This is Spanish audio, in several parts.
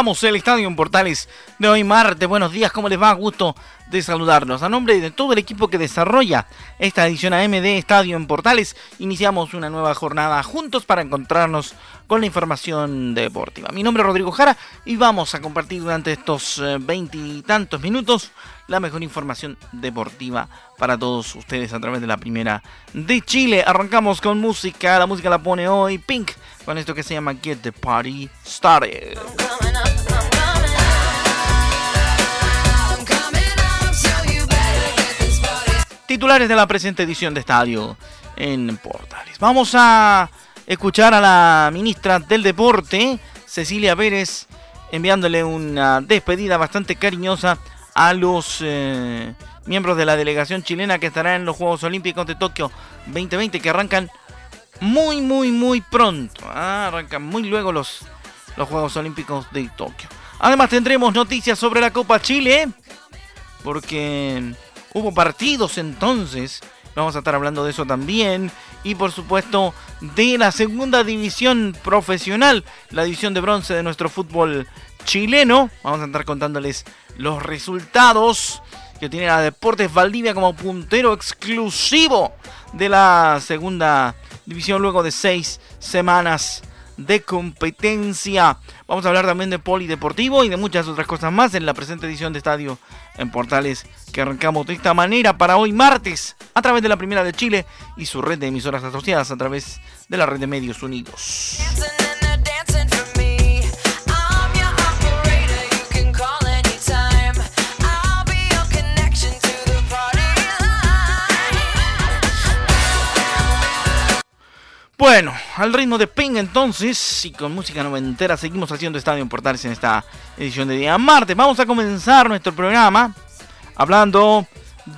El Estadio en Portales de hoy martes. Buenos días, ¿cómo les va? Gusto de saludarlos. A nombre de todo el equipo que desarrolla esta edición AMD Estadio en Portales, iniciamos una nueva jornada juntos para encontrarnos con la información deportiva. Mi nombre es Rodrigo Jara y vamos a compartir durante estos eh, veintitantos minutos la mejor información deportiva para todos ustedes a través de la primera de Chile. Arrancamos con música, la música la pone hoy Pink con esto que se llama Get the Party Started. Titulares de la presente edición de Estadio en Portales. Vamos a escuchar a la ministra del Deporte, Cecilia Pérez, enviándole una despedida bastante cariñosa a los eh, miembros de la delegación chilena que estará en los Juegos Olímpicos de Tokio 2020 que arrancan muy, muy, muy pronto. ¿ah? Arrancan muy luego los, los Juegos Olímpicos de Tokio. Además tendremos noticias sobre la Copa Chile, porque hubo partidos entonces. Vamos a estar hablando de eso también. Y por supuesto de la segunda división profesional, la división de bronce de nuestro fútbol chileno. Vamos a estar contándoles los resultados que tiene la Deportes Valdivia como puntero exclusivo de la segunda división luego de seis semanas de competencia. Vamos a hablar también de polideportivo y de muchas otras cosas más en la presente edición de Estadio en Portales que arrancamos de esta manera para hoy martes a través de la Primera de Chile y su red de emisoras asociadas a través de la red de Medios Unidos. Bueno, al ritmo de Ping entonces, y con música noventera, seguimos haciendo Estadio en Portales en esta edición de día martes. Vamos a comenzar nuestro programa hablando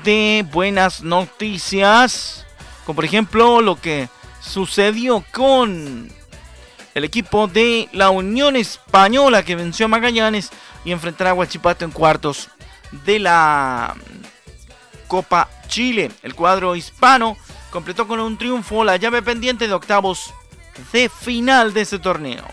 de buenas noticias, como por ejemplo lo que sucedió con el equipo de la Unión Española que venció a Magallanes y enfrentará a Huachipato en cuartos de la Copa Chile. El cuadro hispano completó con un triunfo la llave pendiente de octavos de final de ese torneo.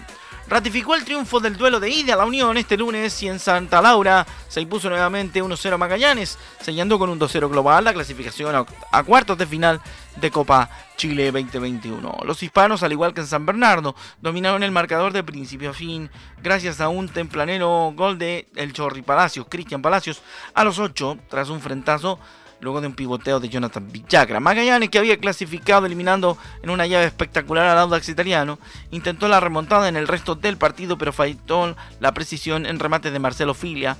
Ratificó el triunfo del duelo de ida a la Unión este lunes y en Santa Laura se impuso nuevamente 1-0 Magallanes, sellando con un 2-0 global la clasificación a, cuartos de final de Copa Chile 2021. Los hispanos, al igual que en San Bernardo, dominaron el marcador de principio a fin gracias a un templanero gol de El Chorri Palacios, Cristian Palacios, a los 8 tras un frentazo luego de un pivoteo de Jonathan Villagra. Magallanes, que había clasificado eliminando en una llave espectacular al Audax italiano, intentó la remontada en el resto del partido, pero falló la precisión en remate de Marcelo Filia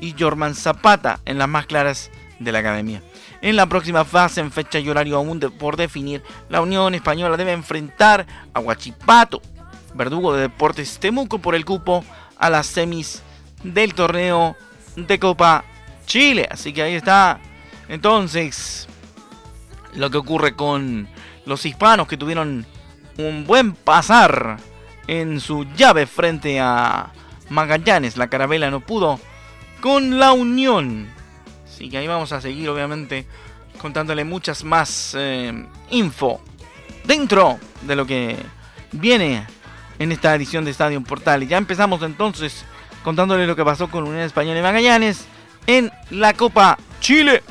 y Jorman Zapata en las más claras de la academia. En la próxima fase, en fecha y horario aún por definir, la Unión Española debe enfrentar a Huachipato, verdugo de Deportes Temuco, por el cupo a las semis del torneo de Copa Chile. Así que ahí está entonces, lo que ocurre con los hispanos que tuvieron un buen pasar en su llave frente a Magallanes. La carabela no pudo con la Unión. Así que ahí vamos a seguir, obviamente, contándole muchas más eh, info dentro de lo que viene en esta edición de Estadio Portal. Y ya empezamos entonces contándole lo que pasó con Unión Española y Magallanes en la Copa Chile.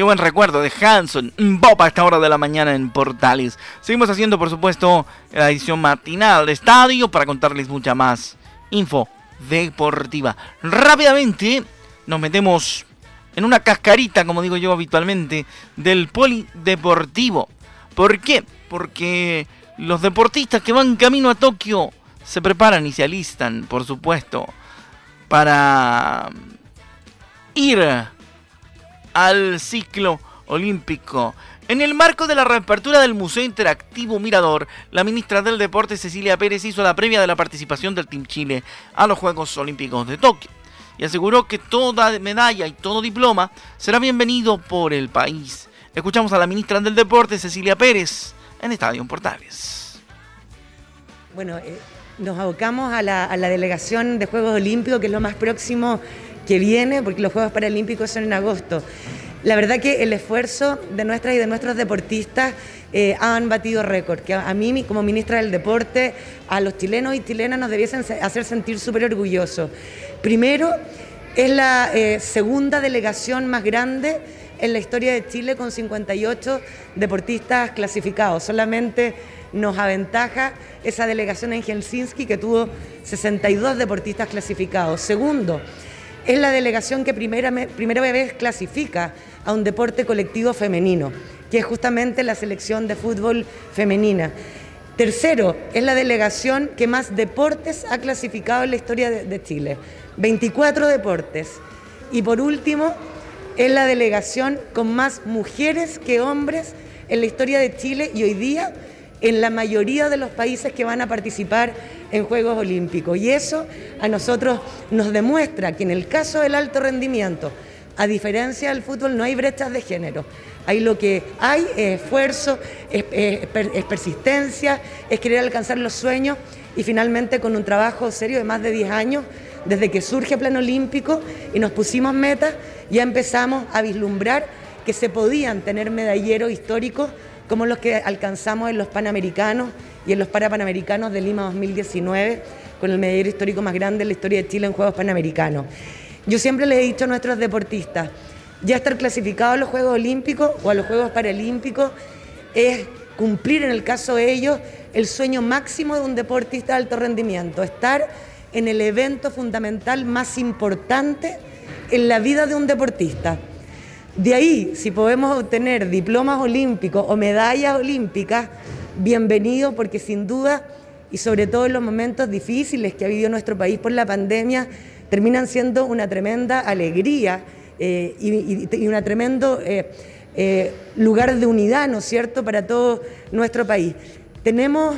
Qué buen recuerdo de Hanson, Bob a esta hora de la mañana en Portales. Seguimos haciendo, por supuesto, la edición matinal de estadio para contarles mucha más info deportiva. Rápidamente nos metemos en una cascarita, como digo yo habitualmente, del polideportivo. ¿Por qué? Porque los deportistas que van camino a Tokio se preparan y se alistan, por supuesto, para ir al ciclo olímpico. En el marco de la reapertura del Museo Interactivo Mirador, la ministra del Deporte Cecilia Pérez hizo la previa de la participación del Team Chile a los Juegos Olímpicos de Tokio y aseguró que toda medalla y todo diploma será bienvenido por el país. Escuchamos a la ministra del Deporte Cecilia Pérez en Estadio Portales. Bueno, eh, nos abocamos a la, a la delegación de Juegos Olímpicos, que es lo más próximo que viene, porque los Juegos Paralímpicos son en agosto. La verdad que el esfuerzo de nuestras y de nuestros deportistas eh, han batido récord, que a, mí como ministra del Deporte, a los chilenos y chilenas nos debiesen hacer sentir súper orgullosos. Primero, es la eh, segunda delegación más grande en la historia de Chile con 58 deportistas clasificados. Solamente nos aventaja esa delegación en Helsinki que tuvo 62 deportistas clasificados. Segundo, es la delegación que primera, primera vez clasifica a un deporte colectivo femenino, que es justamente la selección de fútbol femenina. Tercero, es la delegación que más deportes ha clasificado en la historia de, Chile, 24 deportes. Y por último, es la delegación con más mujeres que hombres en la historia de Chile y hoy día en la mayoría de los países que van a participar en Juegos Olímpicos. Y eso a nosotros nos demuestra que en el caso del alto rendimiento, a diferencia del fútbol, no hay brechas de género. Ahí lo que hay es esfuerzo, es, persistencia, es querer alcanzar los sueños y finalmente con un trabajo serio de más de 10 años, desde que surge Plan Olímpico y nos pusimos metas, ya empezamos a vislumbrar que se podían tener medalleros históricos como los que alcanzamos en los Panamericanos y en los Parapanamericanos de Lima 2019, con el medallero histórico más grande en la historia de Chile en Juegos Panamericanos. Yo siempre les he dicho a nuestros deportistas, ya estar clasificados a los Juegos Olímpicos o a los Juegos Paralímpicos es cumplir en el caso de ellos el sueño máximo de un deportista de alto rendimiento, estar en el evento fundamental más importante en la vida de un deportista. De ahí, si podemos obtener diplomas olímpicos o medallas olímpicas, bienvenido porque sin duda, y sobre todo en los momentos difíciles que ha vivido nuestro país por la pandemia, terminan siendo una tremenda alegría eh, y, un tremendo eh, eh, lugar de unidad, ¿no es cierto?, para todo nuestro país. ¿Tenemos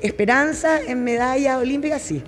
esperanza en medallas olímpicas? Sí.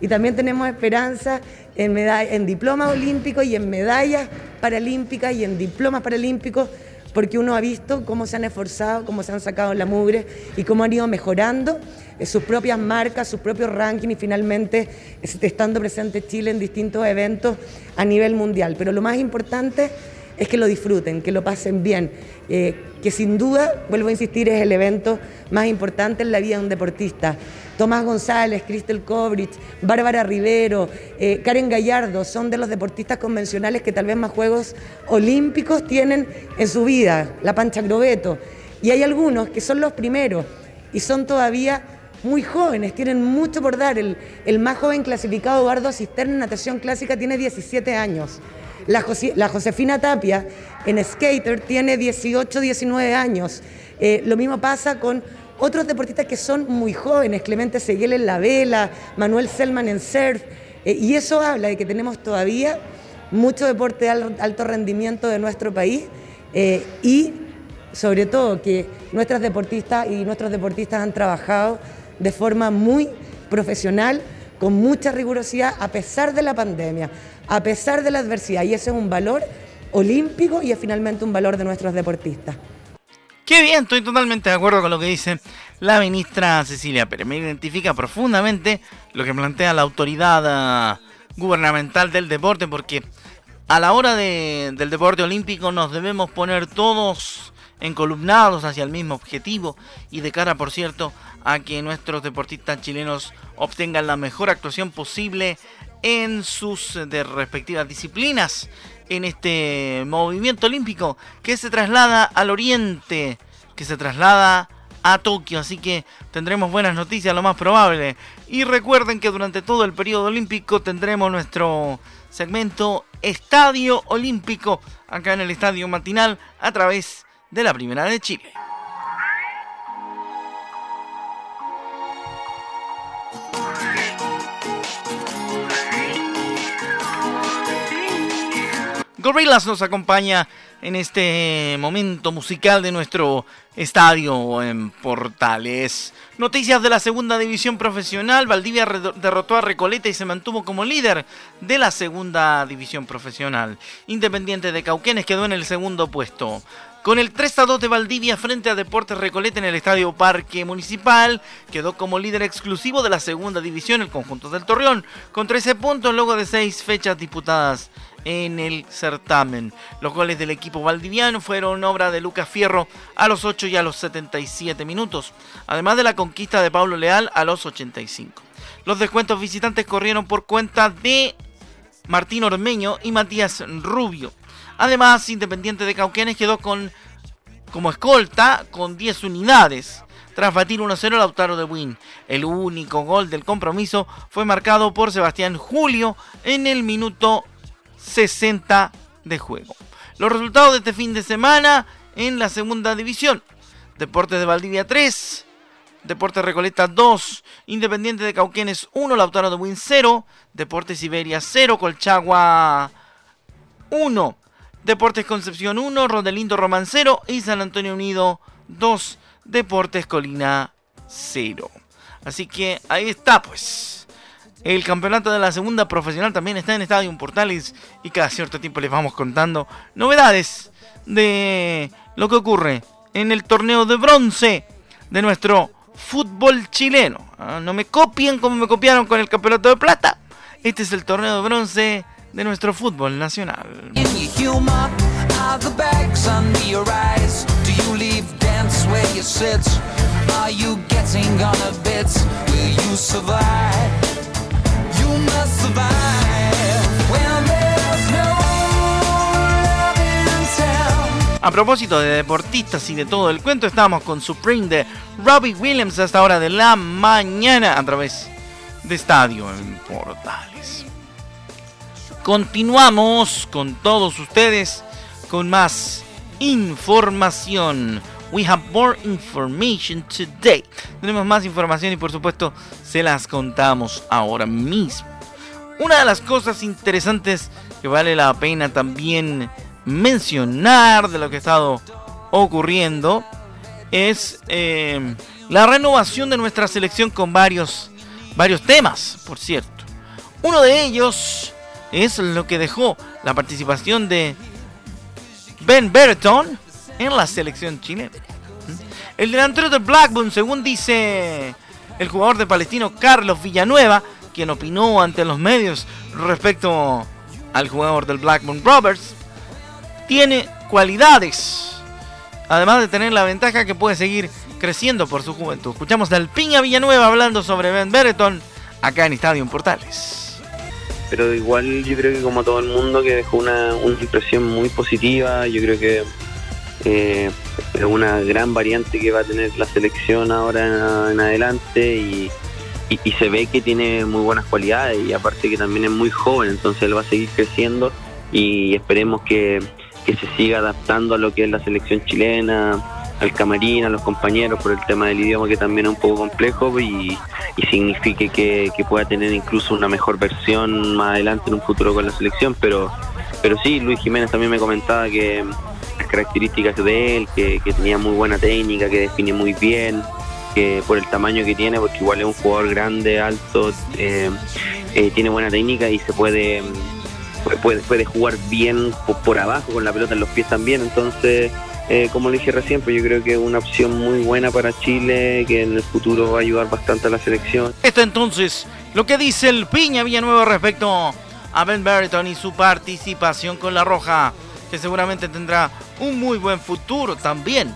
Y también tenemos esperanza en, en diplomas olímpicos y en medallas paralímpicas y en diplomas paralímpicos, porque uno ha visto cómo se han esforzado, cómo se han sacado la mugre y cómo han ido mejorando eh, sus propias marcas, sus propios rankings y finalmente estando presente Chile en distintos eventos a nivel mundial. Pero lo más importante es que lo disfruten, que lo pasen bien, eh, que sin duda, vuelvo a insistir, es el evento más importante en la vida de un deportista. Tomás González, Cristel Kovrich, Bárbara Rivero, eh, Karen Gallardo son de los deportistas convencionales que tal vez más Juegos Olímpicos tienen en su vida, la Pancha Grobeto. Y hay algunos que son los primeros y son todavía muy jóvenes, tienen mucho por dar. El, más joven clasificado, Eduardo Cisterna, en natación clásica, tiene 17 años. La, Josefina Tapia en skater tiene 18, 19 años. Eh, lo mismo pasa con otros deportistas que son muy jóvenes, Clemente Seguel en la vela, Manuel Selman en surf, eh, y eso habla de que tenemos todavía mucho deporte de alto rendimiento de nuestro país eh, y sobre todo que nuestras deportistas y nuestros deportistas han trabajado de forma muy profesional, con mucha rigurosidad, a pesar de la pandemia, a pesar de la adversidad, y ese es un valor olímpico y es finalmente un valor de nuestros deportistas. Qué bien, estoy totalmente de acuerdo con lo que dice la ministra Cecilia Pérez. Me identifica profundamente lo que plantea la autoridad ah, gubernamental del deporte, porque a la hora del deporte olímpico nos debemos poner todos encolumnados hacia el mismo objetivo y de cara, por cierto, a que nuestros deportistas chilenos obtengan la mejor actuación posible en sus de respectivas disciplinas en este movimiento olímpico que se traslada al oriente, que se traslada a Tokio, así que tendremos buenas noticias lo más probable. Y recuerden que durante todo el periodo olímpico tendremos nuestro segmento Estadio Olímpico acá en el Estadio Matinal a través de la Primera de Chile. Gorillaz nos acompaña en este momento musical de nuestro estadio en Portales. Noticias de la segunda división profesional. Valdivia derrotó a Recoleta y se mantuvo como líder de la segunda división profesional. Independiente de Cauquenes quedó en el segundo puesto. Con el 3 a 2 de Valdivia frente a Deportes Recoleta en el Estadio Parque Municipal, quedó como líder exclusivo de la segunda división el conjunto del Torreón, con 13 puntos luego de 6 fechas disputadas en el certamen. Los goles del equipo valdiviano fueron obra de Lucas Fierro a los 8 y a los 77 minutos, además de la conquista de Pablo Leal a los 85. Los descuentos visitantes corrieron por cuenta de Martín Ormeño y Matías Rubio. Además, Independiente de Cauquenes quedó con como escolta con 10 unidades. Tras batir 1-0 Lautaro de Win. El único gol del compromiso fue marcado por Sebastián Julio en el minuto 60 de juego. Los resultados de este fin de semana en la segunda división. Deportes de Valdivia 3, Deportes Recoleta 2, Independiente de Cauquenes 1, Lautaro de Win 0, Deportes Iberia 0, Colchagua 1, Deportes Concepción 1, Rodelindo 0 y San Antonio Unido 2, Deportes Colina 0. Así que ahí está pues. El campeonato de la segunda profesional también está en Estadio Portales y cada cierto tiempo les vamos contando novedades de lo que ocurre en el torneo de bronce de nuestro fútbol chileno. Ah, no me copien como me copiaron con el campeonato de plata. Este es el torneo de bronce de nuestro fútbol nacional. A propósito de deportistas y de todo el cuento, estamos con Supreme de Robbie Williams hasta hora de la mañana a través de Estadio en Portales. Continuamos con todos ustedes con más información. We have more information today. Tenemos más información y por supuesto se las contamos ahora mismo. Una de las cosas interesantes que vale la pena también mencionar de lo que ha estado ocurriendo es eh, la renovación de nuestra selección con varios, varios temas, por cierto. Uno de ellos es lo que dejó la participación de Ben Berton en la selección chilena. El delantero de Blackburn, según dice el jugador de Palestino Carlos Villanueva, quien opinó ante los medios respecto al jugador del Blackburn Roberts, tiene cualidades, además de tener la ventaja que puede seguir creciendo por su juventud. Escuchamos al Piña Villanueva hablando sobre Ben Bereton acá en Estadio Portales. Pero igual yo creo que como todo el mundo que dejó una, una impresión muy positiva, yo creo que eh, es una gran variante que va a tener la selección ahora en adelante y, y, se ve que tiene muy buenas cualidades y aparte que también es muy joven, entonces él va a seguir creciendo y esperemos que, se siga adaptando a lo que es la selección chilena, al camarín, a los compañeros por el tema del idioma que también es un poco complejo y, signifique que, pueda tener incluso una mejor versión más adelante en un futuro con la selección, pero, pero sí, Luis Jiménez también me comentaba que las características de él, que, que tenía muy buena técnica, que define muy bien, que por el tamaño que tiene, porque igual es un jugador grande, alto, eh, eh, tiene buena técnica y se puede, puede, puede jugar bien por, abajo, con la pelota en los pies también. Entonces, eh, como le dije recién, pues yo creo que es una opción muy buena para Chile, que en el futuro va a ayudar bastante a la selección. Esto entonces, lo que dice el Piña Villanueva respecto a Ben Barrington y su participación con la Roja, que seguramente tendrá un muy buen futuro también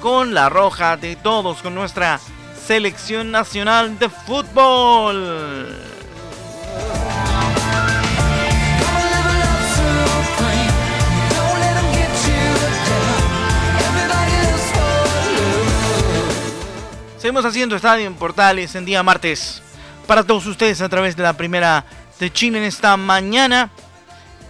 con la roja de todos, con nuestra selección nacional de fútbol. Seguimos haciendo estadio en Portales en día martes para todos ustedes a través de la primera de Chile en esta mañana,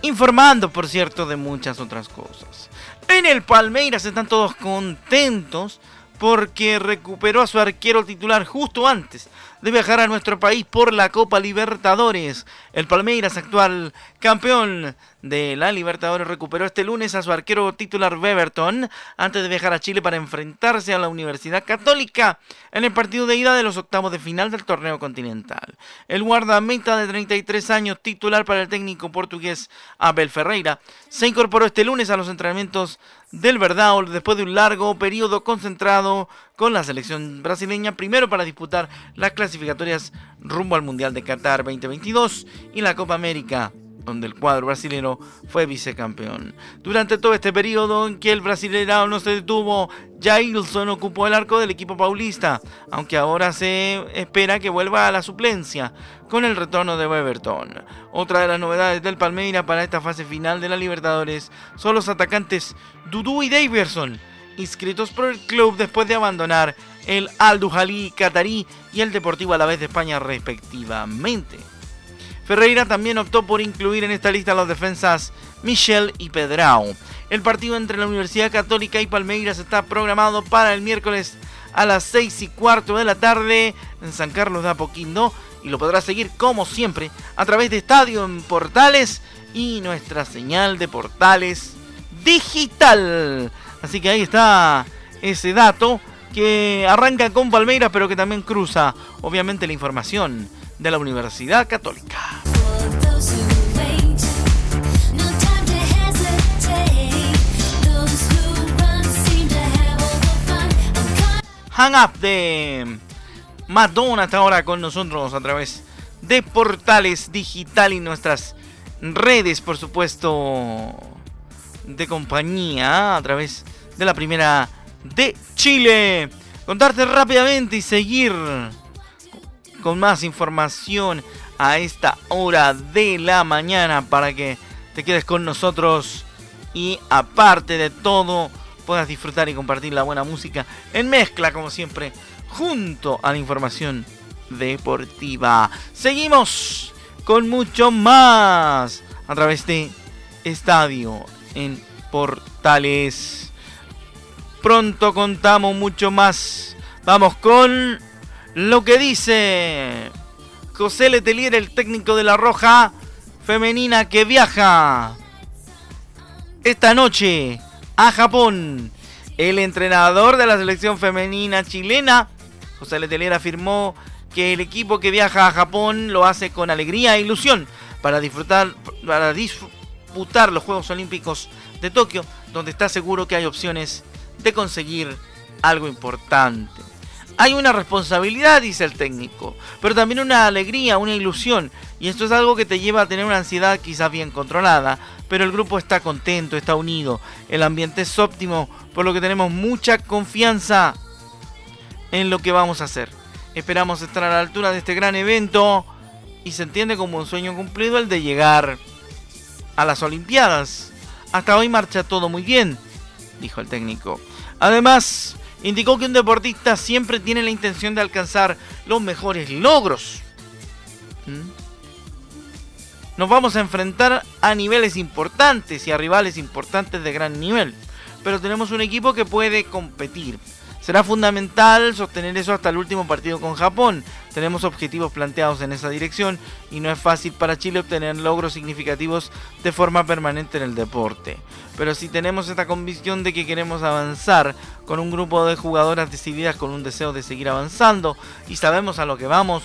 informando por cierto de muchas otras cosas. En el Palmeiras están todos contentos porque recuperó a su arquero titular justo antes de viajar a nuestro país por la Copa Libertadores. El Palmeiras, actual campeón de la Libertadores, recuperó este lunes a su arquero titular Beverton antes de viajar a Chile para enfrentarse a la Universidad Católica en el partido de ida de los octavos de final del torneo continental. El guardameta de 33 años, titular para el técnico portugués Abel Ferreira, se incorporó este lunes a los entrenamientos del Verdao después de un largo periodo concentrado con la selección brasileña, primero para disputar las clasificatorias rumbo al Mundial de Qatar 2022 y la Copa América donde el cuadro brasileño fue vicecampeón. Durante todo este periodo en que el brasileño no se detuvo, Jailson ocupó el arco del equipo paulista, aunque ahora se espera que vuelva a la suplencia con el retorno de Weberton. Otra de las novedades del Palmeiras para esta fase final de la Libertadores son los atacantes Dudu y Daverson inscritos por el club después de abandonar el Al Qatarí y el Deportivo a la vez de España respectivamente. Ferreira también optó por incluir en esta lista a las defensas Michel y Pedrao. El partido entre la Universidad Católica y Palmeiras está programado para el miércoles a las 6 y cuarto de la tarde en San Carlos de Apoquindo y lo podrá seguir como siempre a través de Estadio en Portales y nuestra señal de Portales digital. Así que ahí está ese dato que arranca con Palmeiras, pero que también cruza, obviamente, la información de la Universidad Católica. Hang Up de Madonna está ahora con nosotros a través de portales digital y nuestras redes, por supuesto, de compañía a través de la primera de Chile. Contarte rápidamente y seguir con más información a esta hora de la mañana para que te quedes con nosotros y aparte de todo puedas disfrutar y compartir la buena música en mezcla como siempre junto a la información deportiva. Seguimos con mucho más a través de Estadio en Portales. Pronto contamos mucho más. Vamos con lo que dice José Letelier, el técnico de la Roja femenina que viaja esta noche a Japón. El entrenador de la selección femenina chilena, José Letelier, afirmó que el equipo que viaja a Japón lo hace con alegría e ilusión para disfrutar, para disputar los Juegos Olímpicos de Tokio, donde está seguro que hay opciones conseguir algo importante. Hay una responsabilidad, dice el técnico, pero también una alegría, una ilusión, y esto es algo que te lleva a tener una ansiedad quizás bien controlada, pero el grupo está contento, está unido, el ambiente es óptimo, por lo que tenemos mucha confianza en lo que vamos a hacer. Esperamos estar a la altura de este gran evento y se entiende como un sueño cumplido el de llegar a las Olimpiadas. Hasta hoy marcha todo muy bien, dijo el técnico. Además, indicó que un deportista siempre tiene la intención de alcanzar los mejores logros. ¿Mm? Nos vamos a enfrentar a niveles importantes y a rivales importantes de gran nivel, pero tenemos un equipo que puede competir. Será fundamental sostener eso hasta el último partido con Japón. Tenemos objetivos planteados en esa dirección y no es fácil para Chile obtener logros significativos de forma permanente en el deporte. Pero si tenemos esta convicción de que queremos avanzar con un grupo de jugadoras decididas con un deseo de seguir avanzando y sabemos a lo que vamos,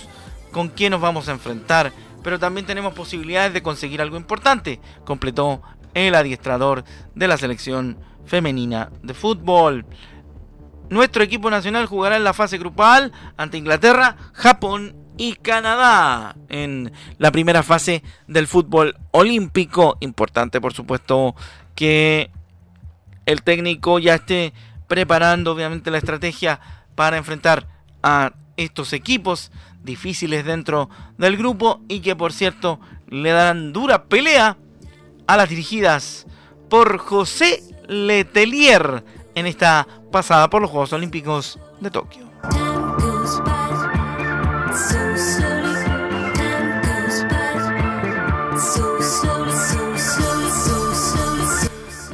con quién nos vamos a enfrentar, pero también tenemos posibilidades de conseguir algo importante, completó el adiestrador de la selección femenina de fútbol. Nuestro equipo nacional jugará en la fase grupal ante Inglaterra, Japón y Canadá en la primera fase del fútbol olímpico. Importante, por supuesto, que el técnico ya esté preparando, obviamente, la estrategia para enfrentar a estos equipos difíciles dentro del grupo y que, por cierto, le darán dura pelea a las dirigidas por José Letelier en esta pasada por los Juegos Olímpicos de Tokio.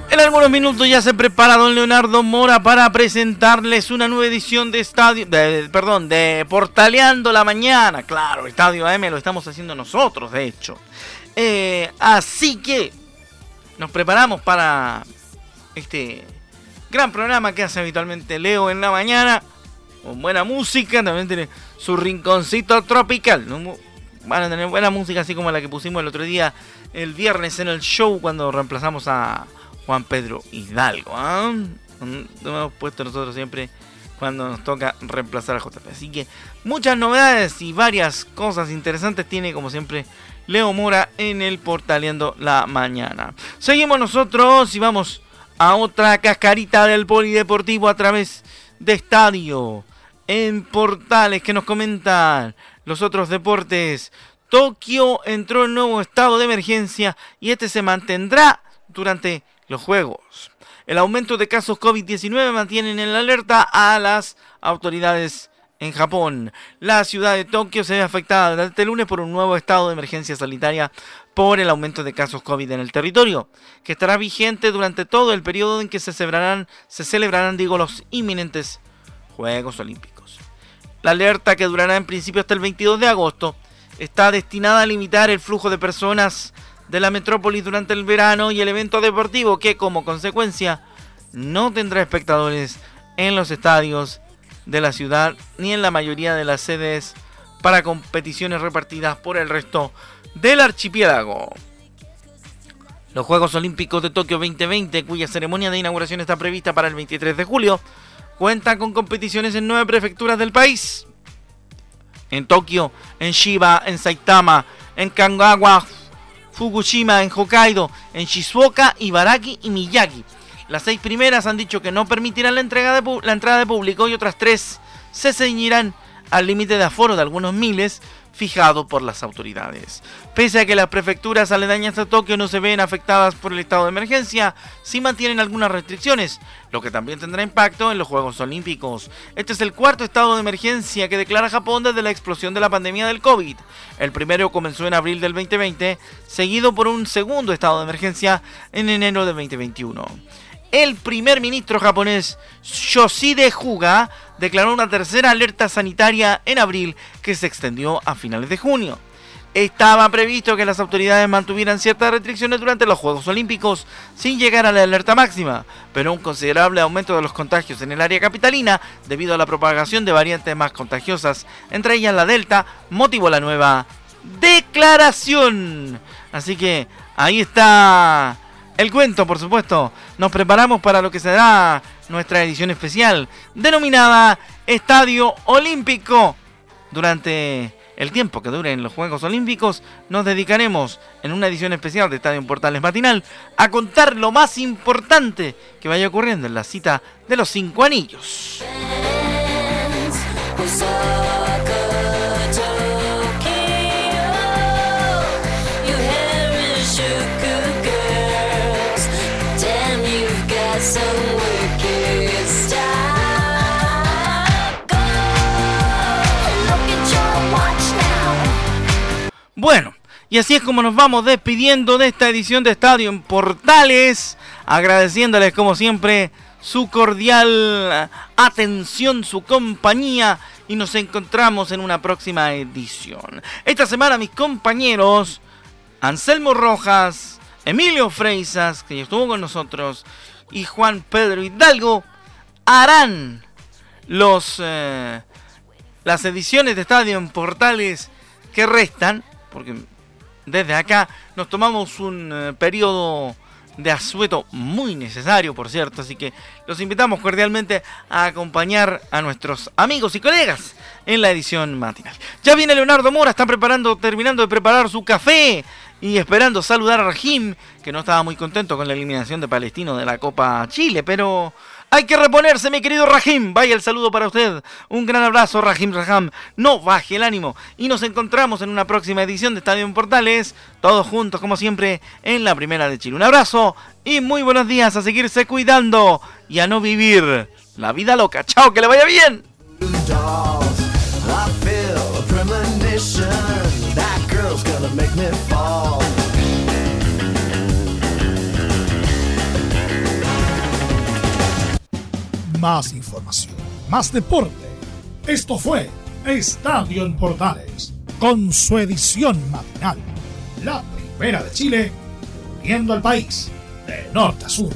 En algunos minutos ya se prepara don Leonardo Mora para presentarles una nueva edición de Estadio, de, perdón, de Portaleando la Mañana. Claro, Estadio AM lo estamos haciendo nosotros, de hecho. Eh, así que nos preparamos para este gran programa que hace habitualmente Leo en la mañana, con buena música, también tiene su rinconcito tropical. Van a tener buena música así como la que pusimos el otro día, el viernes en el show, cuando reemplazamos a Juan Pedro Hidalgo. ¿ah? Lo hemos puesto nosotros siempre cuando nos toca reemplazar a JP. Así que muchas novedades y varias cosas interesantes tiene como siempre Leo Mora en el Portaleando la Mañana. Seguimos nosotros y vamos a otra cascarita del polideportivo a través de estadio en portales que nos comentan los otros deportes. Tokio entró en nuevo estado de emergencia y este se mantendrá durante los Juegos. El aumento de casos COVID-19 mantienen en la alerta a las autoridades en Japón. La ciudad de Tokio se ve afectada desde este lunes por un nuevo estado de emergencia sanitaria por el aumento de casos COVID en el territorio, que estará vigente durante todo el periodo en que se celebrarán, digo, los inminentes Juegos Olímpicos. La alerta, que durará en principio hasta el 22 de agosto, está destinada a limitar el flujo de personas de la metrópolis durante el verano y el evento deportivo que como consecuencia no tendrá espectadores en los estadios de la ciudad ni en la mayoría de las sedes para competiciones repartidas por el resto del archipiélago. Los Juegos Olímpicos de Tokio 2020, cuya ceremonia de inauguración está prevista para el 23 de julio, cuentan con competiciones en nueve prefecturas del país. En Tokio, en Shiba, en Saitama, en Kanagawa, Fukushima, en Hokkaido, en Shizuoka, Ibaraki y Miyagi. Las seis primeras han dicho que no permitirán la, la entrada de público y otras tres se ceñirán al límite de aforo de algunos miles fijado por las autoridades. Pese a que las prefecturas aledañas a Tokio no se ven afectadas por el estado de emergencia, sí mantienen algunas restricciones, lo que también tendrá impacto en los Juegos Olímpicos. Este es el cuarto estado de emergencia que declara Japón desde la explosión de la pandemia del COVID. El primero comenzó en abril del 2020, seguido por un segundo estado de emergencia en enero del 2021 el primer ministro japonés Yoshide Huga declaró una tercera alerta sanitaria en abril que se extendió a finales de junio. Estaba previsto que las autoridades mantuvieran ciertas restricciones durante los Juegos Olímpicos sin llegar a la alerta máxima, pero un considerable aumento de los contagios en el área capitalina debido a la propagación de variantes más contagiosas, entre ellas la Delta, motivó la nueva declaración. Así que ahí está el cuento, por supuesto. Nos preparamos para lo que será nuestra edición especial, denominada Estadio Olímpico. Durante el tiempo que duren los Juegos Olímpicos, nos dedicaremos en una edición especial de Estadio Portales Matinal a contar lo más importante que vaya ocurriendo en la cita de los cinco anillos. Bueno, y así es como nos vamos despidiendo de esta edición de Estadio en Portales, agradeciéndoles como siempre su cordial atención, su compañía y nos encontramos en una próxima edición. Esta semana mis compañeros Anselmo Rojas, Emilio Freisas, que estuvo con nosotros, y Juan Pedro Hidalgo harán los, eh, las ediciones de Estadio en Portales que restan porque desde acá nos tomamos un eh, periodo de asueto muy necesario, por cierto, así que los invitamos cordialmente a acompañar a nuestros amigos y colegas en la edición matinal. Ya viene Leonardo Mora, está preparando, terminando de preparar su café y esperando saludar a Rahim, que no estaba muy contento con la eliminación de Palestino de la Copa Chile, pero hay que reponerse, mi querido Rahim. Vaya el saludo para usted. Un gran abrazo, Rahim Raham. No baje el ánimo. Y nos encontramos en una próxima edición de Estadio Portales. Todos juntos, como siempre, en la primera de Chile. Un abrazo y muy buenos días. A seguirse cuidando y a no vivir la vida loca. Chao, que le vaya bien. Más información, más deporte. Esto fue Estadio en Portales, con su edición matinal. La primera de Chile, viendo al país de norte a sur.